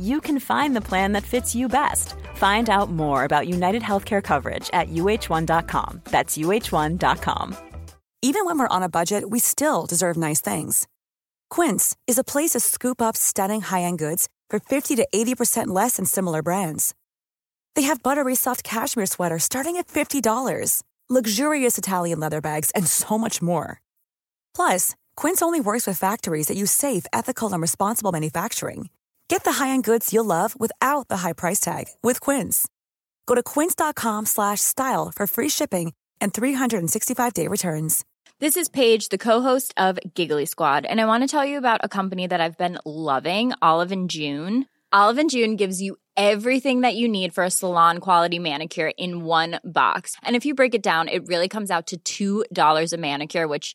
you can find the plan that fits you best. Find out more about United Healthcare coverage at uhone.com. That's uhone.com. Even when we're on a budget, we still deserve nice things. Quince is a place to scoop up stunning high-end goods for 50 to 80% less than similar brands. They have buttery soft cashmere sweaters starting at $50, luxurious Italian leather bags, and so much more. Plus, Quince only works with factories that use safe, ethical, and responsible manufacturing. Get the high-end goods you'll love without the high price tag with Quince. Go to quince.com/style for free shipping and 365-day returns. This is Paige, the co-host of Giggly Squad, and I want to tell you about a company that I've been loving, Olive June. Olive and June gives you everything that you need for a salon quality manicure in one box. And if you break it down, it really comes out to $2 a manicure, which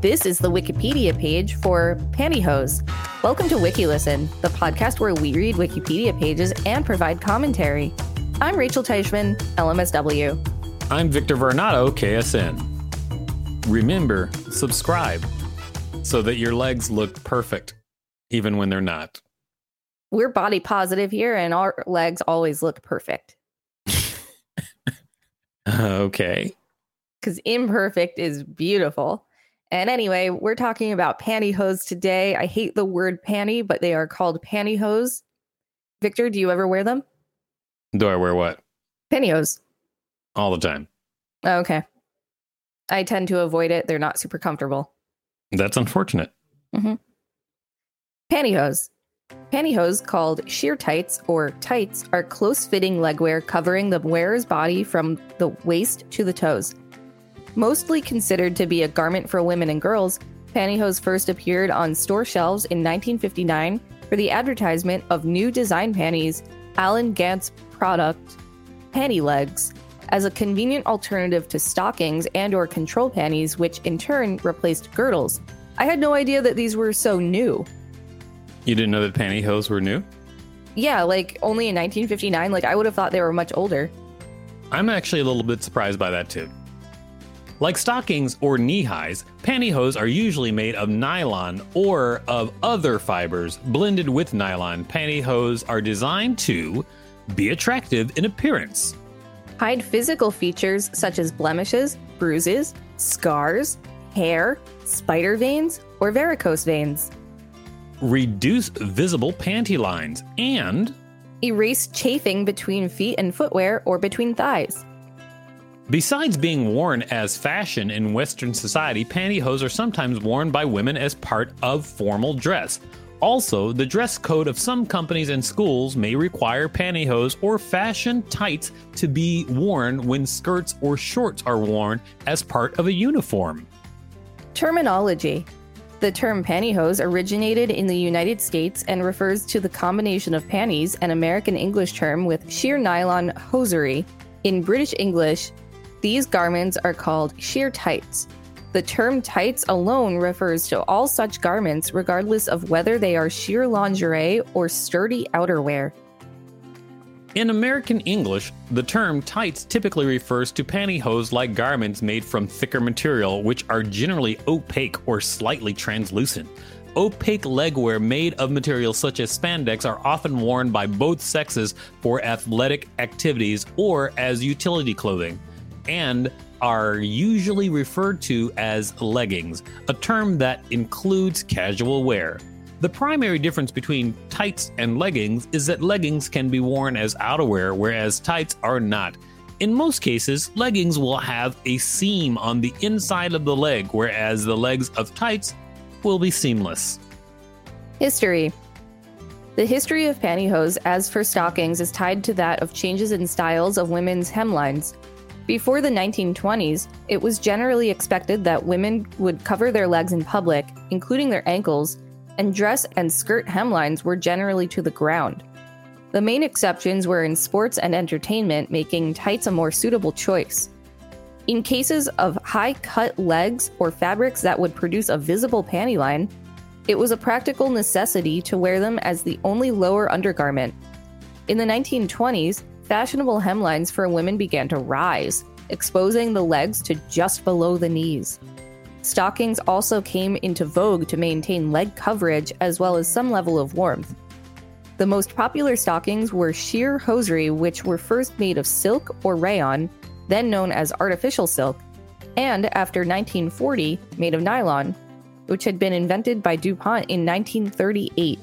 This is the Wikipedia page for pantyhose. Welcome to WikiListen, the podcast where we read Wikipedia pages and provide commentary. I'm Rachel Teichman, LMSW. I'm Victor Varnado, KSN. Remember, subscribe so that your legs look perfect, even when they're not. We're body positive here, and our legs always look perfect. okay. Because imperfect is beautiful. And anyway, we're talking about pantyhose today. I hate the word panty, but they are called pantyhose. Victor, do you ever wear them? Do I wear what? Pantyhose. All the time. Okay. I tend to avoid it. They're not super comfortable. That's unfortunate. Mm-hmm. Pantyhose. Pantyhose, called sheer tights or tights, are close fitting legwear covering the wearer's body from the waist to the toes. Mostly considered to be a garment for women and girls, pantyhose first appeared on store shelves in 1959 for the advertisement of new design panties, Allen Gant's product, Panty Legs, as a convenient alternative to stockings and or control panties, which in turn replaced girdles. I had no idea that these were so new. You didn't know that pantyhose were new? Yeah, like only in 1959. Like I would have thought they were much older. I'm actually a little bit surprised by that too. Like stockings or knee highs, pantyhose are usually made of nylon or of other fibers blended with nylon. Pantyhose are designed to be attractive in appearance, hide physical features such as blemishes, bruises, scars, hair, spider veins, or varicose veins, reduce visible panty lines, and erase chafing between feet and footwear or between thighs. Besides being worn as fashion in Western society, pantyhose are sometimes worn by women as part of formal dress. Also, the dress code of some companies and schools may require pantyhose or fashion tights to be worn when skirts or shorts are worn as part of a uniform. Terminology The term pantyhose originated in the United States and refers to the combination of panties, an American English term, with sheer nylon hosiery. In British English, these garments are called sheer tights. The term tights alone refers to all such garments, regardless of whether they are sheer lingerie or sturdy outerwear. In American English, the term tights typically refers to pantyhose like garments made from thicker material, which are generally opaque or slightly translucent. Opaque legwear made of materials such as spandex are often worn by both sexes for athletic activities or as utility clothing. And are usually referred to as leggings, a term that includes casual wear. The primary difference between tights and leggings is that leggings can be worn as outerwear, whereas tights are not. In most cases, leggings will have a seam on the inside of the leg, whereas the legs of tights will be seamless. History The history of pantyhose, as for stockings, is tied to that of changes in styles of women's hemlines. Before the 1920s, it was generally expected that women would cover their legs in public, including their ankles, and dress and skirt hemlines were generally to the ground. The main exceptions were in sports and entertainment, making tights a more suitable choice. In cases of high cut legs or fabrics that would produce a visible panty line, it was a practical necessity to wear them as the only lower undergarment. In the 1920s, fashionable hemlines for women began to rise, exposing the legs to just below the knees. Stockings also came into vogue to maintain leg coverage as well as some level of warmth. The most popular stockings were sheer hosiery, which were first made of silk or rayon, then known as artificial silk, and after 1940, made of nylon, which had been invented by DuPont in 1938.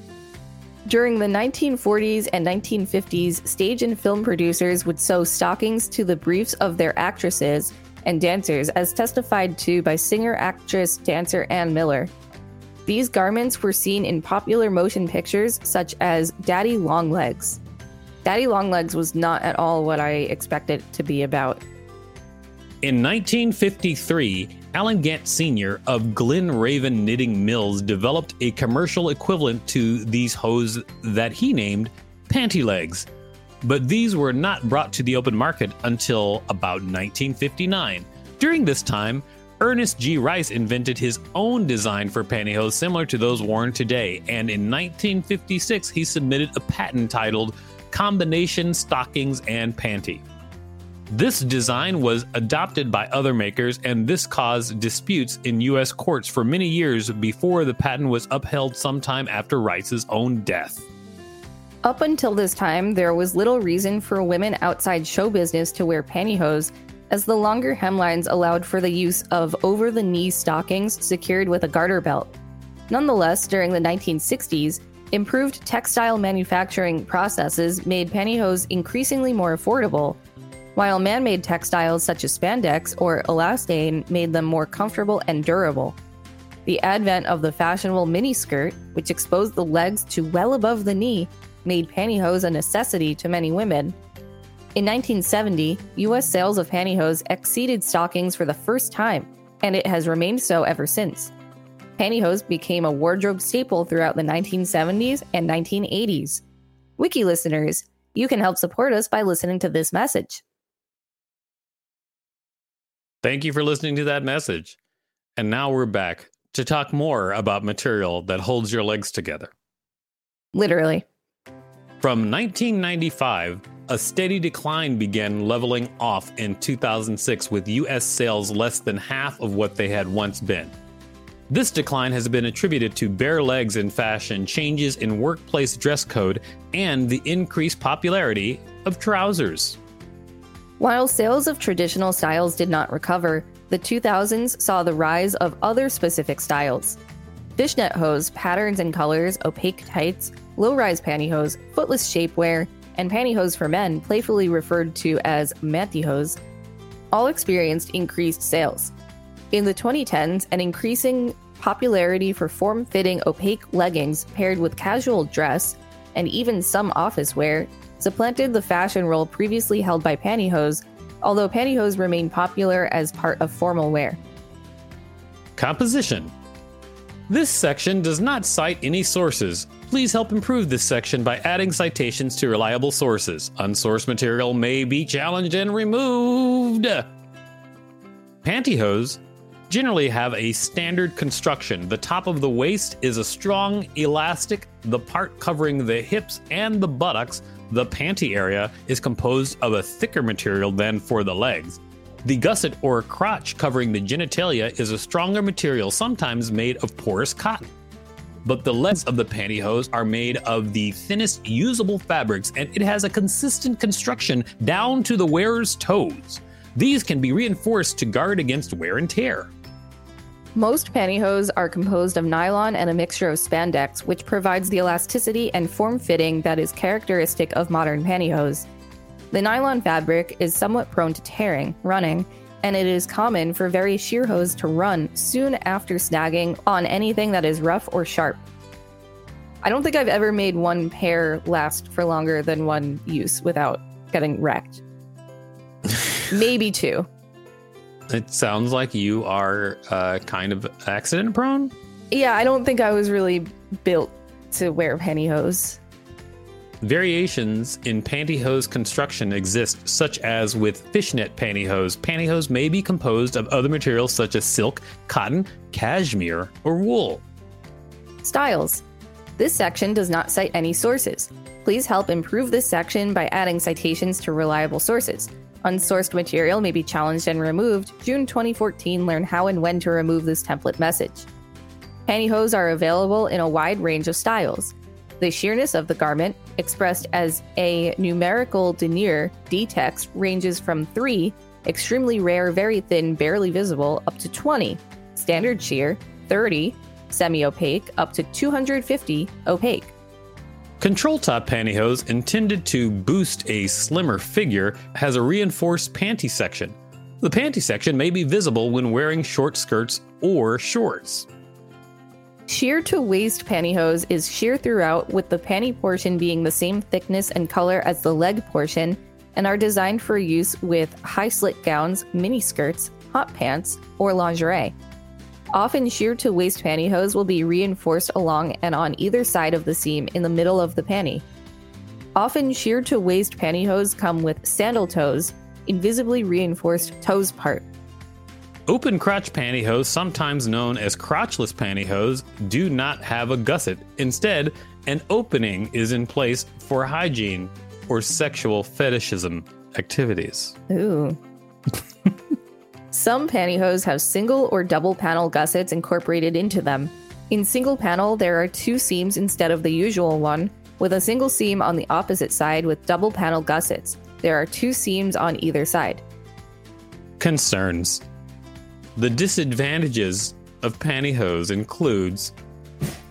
During the 1940s and 1950s, stage and film producers would sew stockings to the briefs of their actresses and dancers, as testified to by singer, actress, dancer Ann Miller. These garments were seen in popular motion pictures such as Daddy Longlegs. Daddy Longlegs was not at all what I expected to be about. In 1953, Allen Gant Sr. of Glen Raven Knitting Mills developed a commercial equivalent to these hose that he named Panty Legs. But these were not brought to the open market until about 1959. During this time, Ernest G. Rice invented his own design for pantyhose similar to those worn today, and in 1956 he submitted a patent titled Combination Stockings and Panty. This design was adopted by other makers, and this caused disputes in U.S. courts for many years before the patent was upheld sometime after Rice's own death. Up until this time, there was little reason for women outside show business to wear pantyhose, as the longer hemlines allowed for the use of over the knee stockings secured with a garter belt. Nonetheless, during the 1960s, improved textile manufacturing processes made pantyhose increasingly more affordable while man made textiles such as spandex or elastane made them more comfortable and durable. The advent of the fashionable miniskirt, which exposed the legs to well above the knee, made pantyhose a necessity to many women. In 1970, US sales of pantyhose exceeded stockings for the first time, and it has remained so ever since. Pantyhose became a wardrobe staple throughout the 1970s and 1980s. Wiki listeners, you can help support us by listening to this message. Thank you for listening to that message. And now we're back to talk more about material that holds your legs together. Literally. From 1995, a steady decline began leveling off in 2006 with US sales less than half of what they had once been. This decline has been attributed to bare legs in fashion, changes in workplace dress code, and the increased popularity of trousers. While sales of traditional styles did not recover, the 2000s saw the rise of other specific styles. Fishnet hose, patterns and colors, opaque tights, low rise pantyhose, footless shapewear, and pantyhose for men, playfully referred to as mantyhose, all experienced increased sales. In the 2010s, an increasing popularity for form fitting opaque leggings paired with casual dress, and even some office wear, supplanted the fashion role previously held by pantyhose, although pantyhose remain popular as part of formal wear. Composition This section does not cite any sources. Please help improve this section by adding citations to reliable sources. Unsourced material may be challenged and removed. Pantyhose generally have a standard construction. The top of the waist is a strong elastic, the part covering the hips and the buttocks, the panty area, is composed of a thicker material than for the legs. The gusset or crotch covering the genitalia is a stronger material, sometimes made of porous cotton. But the legs of the pantyhose are made of the thinnest usable fabrics, and it has a consistent construction down to the wearer's toes. These can be reinforced to guard against wear and tear. Most pantyhose are composed of nylon and a mixture of spandex, which provides the elasticity and form fitting that is characteristic of modern pantyhose. The nylon fabric is somewhat prone to tearing, running, and it is common for very sheer hose to run soon after snagging on anything that is rough or sharp. I don't think I've ever made one pair last for longer than one use without getting wrecked. Maybe two. It sounds like you are uh, kind of accident prone. Yeah, I don't think I was really built to wear pantyhose. Variations in pantyhose construction exist, such as with fishnet pantyhose. Pantyhose may be composed of other materials such as silk, cotton, cashmere, or wool. Styles. This section does not cite any sources. Please help improve this section by adding citations to reliable sources. Unsourced material may be challenged and removed. June 2014, learn how and when to remove this template message. Pantyhose are available in a wide range of styles. The sheerness of the garment, expressed as a numerical denier, dtex, ranges from 3, extremely rare, very thin, barely visible, up to 20, standard sheer, 30, semi opaque, up to 250, opaque. Control top pantyhose, intended to boost a slimmer figure, has a reinforced panty section. The panty section may be visible when wearing short skirts or shorts. Sheer to waist pantyhose is sheer throughout, with the panty portion being the same thickness and color as the leg portion, and are designed for use with high slit gowns, mini skirts, hot pants, or lingerie. Often, sheer to waist pantyhose will be reinforced along and on either side of the seam in the middle of the panty. Often, sheer to waist pantyhose come with sandal toes, invisibly reinforced toes part. Open crotch pantyhose, sometimes known as crotchless pantyhose, do not have a gusset. Instead, an opening is in place for hygiene or sexual fetishism activities. Ooh. Some pantyhose have single or double panel gussets incorporated into them. In single panel, there are two seams instead of the usual one, with a single seam on the opposite side with double panel gussets. There are two seams on either side. Concerns. The disadvantages of pantyhose includes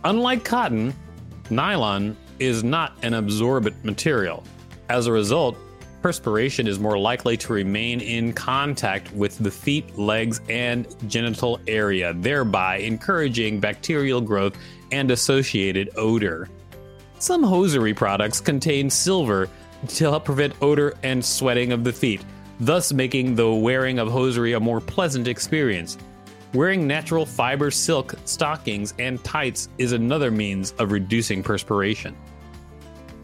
unlike cotton, nylon is not an absorbent material. As a result, perspiration is more likely to remain in contact with the feet, legs, and genital area, thereby encouraging bacterial growth and associated odor. Some hosiery products contain silver to help prevent odor and sweating of the feet, thus making the wearing of hosiery a more pleasant experience. Wearing natural fiber silk stockings and tights is another means of reducing perspiration.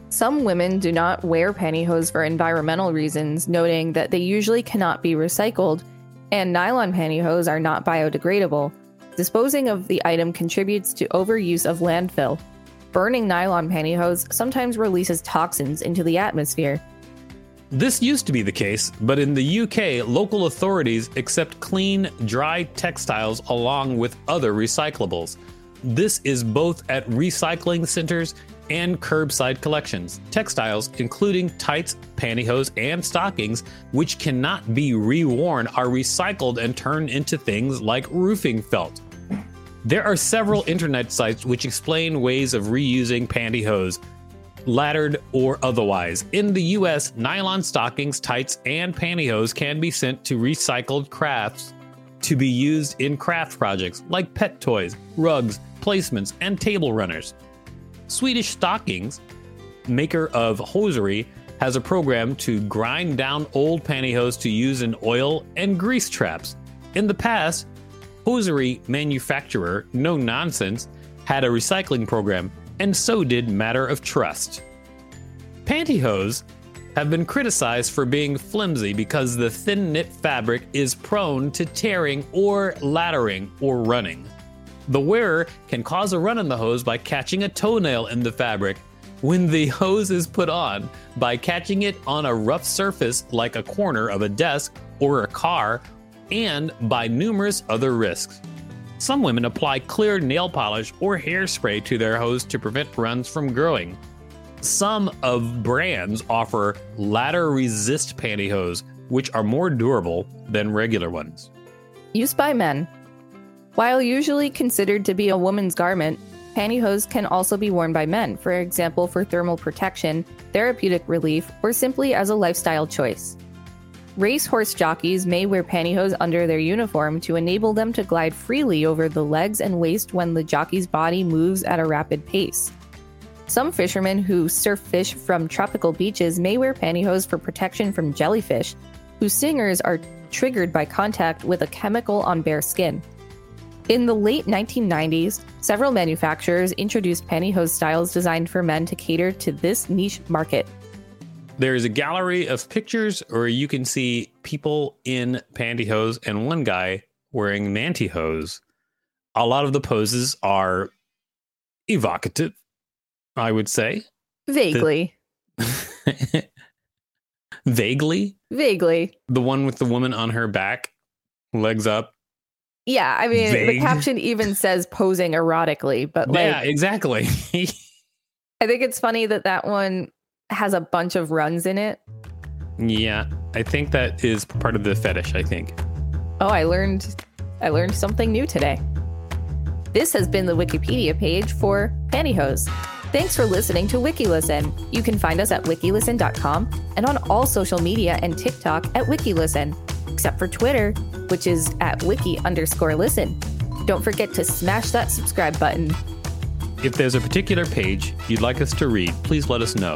Some women do not wear pantyhose for environmental reasons, noting that they usually cannot be recycled, and nylon pantyhose are not biodegradable. Disposing of the item contributes to overuse of landfill. Burning nylon pantyhose sometimes releases toxins into the atmosphere. This used to be the case, but in the UK, local authorities accept clean, dry textiles along with other recyclables. This is both at recycling centers and curbside collections. Textiles, including tights, pantyhose, and stockings, which cannot be reworn, are recycled and turned into things like roofing felt. There are several internet sites which explain ways of reusing pantyhose, laddered or otherwise. In the US, nylon stockings, tights, and pantyhose can be sent to recycled crafts to be used in craft projects like pet toys, rugs, placements, and table runners. Swedish Stockings, maker of hosiery, has a program to grind down old pantyhose to use in oil and grease traps. In the past, hosiery manufacturer No Nonsense had a recycling program, and so did Matter of Trust. Pantyhose have been criticized for being flimsy because the thin knit fabric is prone to tearing or laddering or running. The wearer can cause a run in the hose by catching a toenail in the fabric when the hose is put on, by catching it on a rough surface like a corner of a desk or a car, and by numerous other risks. Some women apply clear nail polish or hairspray to their hose to prevent runs from growing. Some of brands offer ladder resist pantyhose, which are more durable than regular ones. Used by men. While usually considered to be a woman's garment, pantyhose can also be worn by men, for example, for thermal protection, therapeutic relief, or simply as a lifestyle choice. Racehorse jockeys may wear pantyhose under their uniform to enable them to glide freely over the legs and waist when the jockey's body moves at a rapid pace. Some fishermen who surf fish from tropical beaches may wear pantyhose for protection from jellyfish, whose stingers are triggered by contact with a chemical on bare skin. In the late 1990s, several manufacturers introduced pantyhose styles designed for men to cater to this niche market. There's a gallery of pictures where you can see people in pantyhose and one guy wearing mantyhose. A lot of the poses are evocative, I would say. Vaguely. The- Vaguely. Vaguely. The one with the woman on her back, legs up. Yeah, I mean, the caption even says posing erotically, but like, yeah, exactly. I think it's funny that that one has a bunch of runs in it. yeah, I think that is part of the fetish, I think. Oh, I learned I learned something new today. This has been the Wikipedia page for pantyhose. Thanks for listening to WikiListen. You can find us at wikilisten.com and on all social media and TikTok at WikiListen, except for Twitter, which is at wiki underscore listen. Don't forget to smash that subscribe button. If there's a particular page you'd like us to read, please let us know.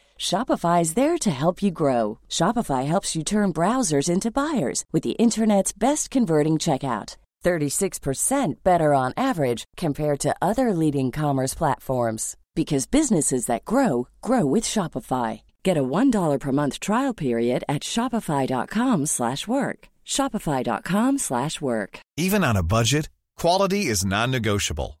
Shopify is there to help you grow. Shopify helps you turn browsers into buyers with the internet's best converting checkout. 36% better on average compared to other leading commerce platforms because businesses that grow grow with Shopify. Get a $1 per month trial period at shopify.com/work. shopify.com/work. Even on a budget, quality is non-negotiable.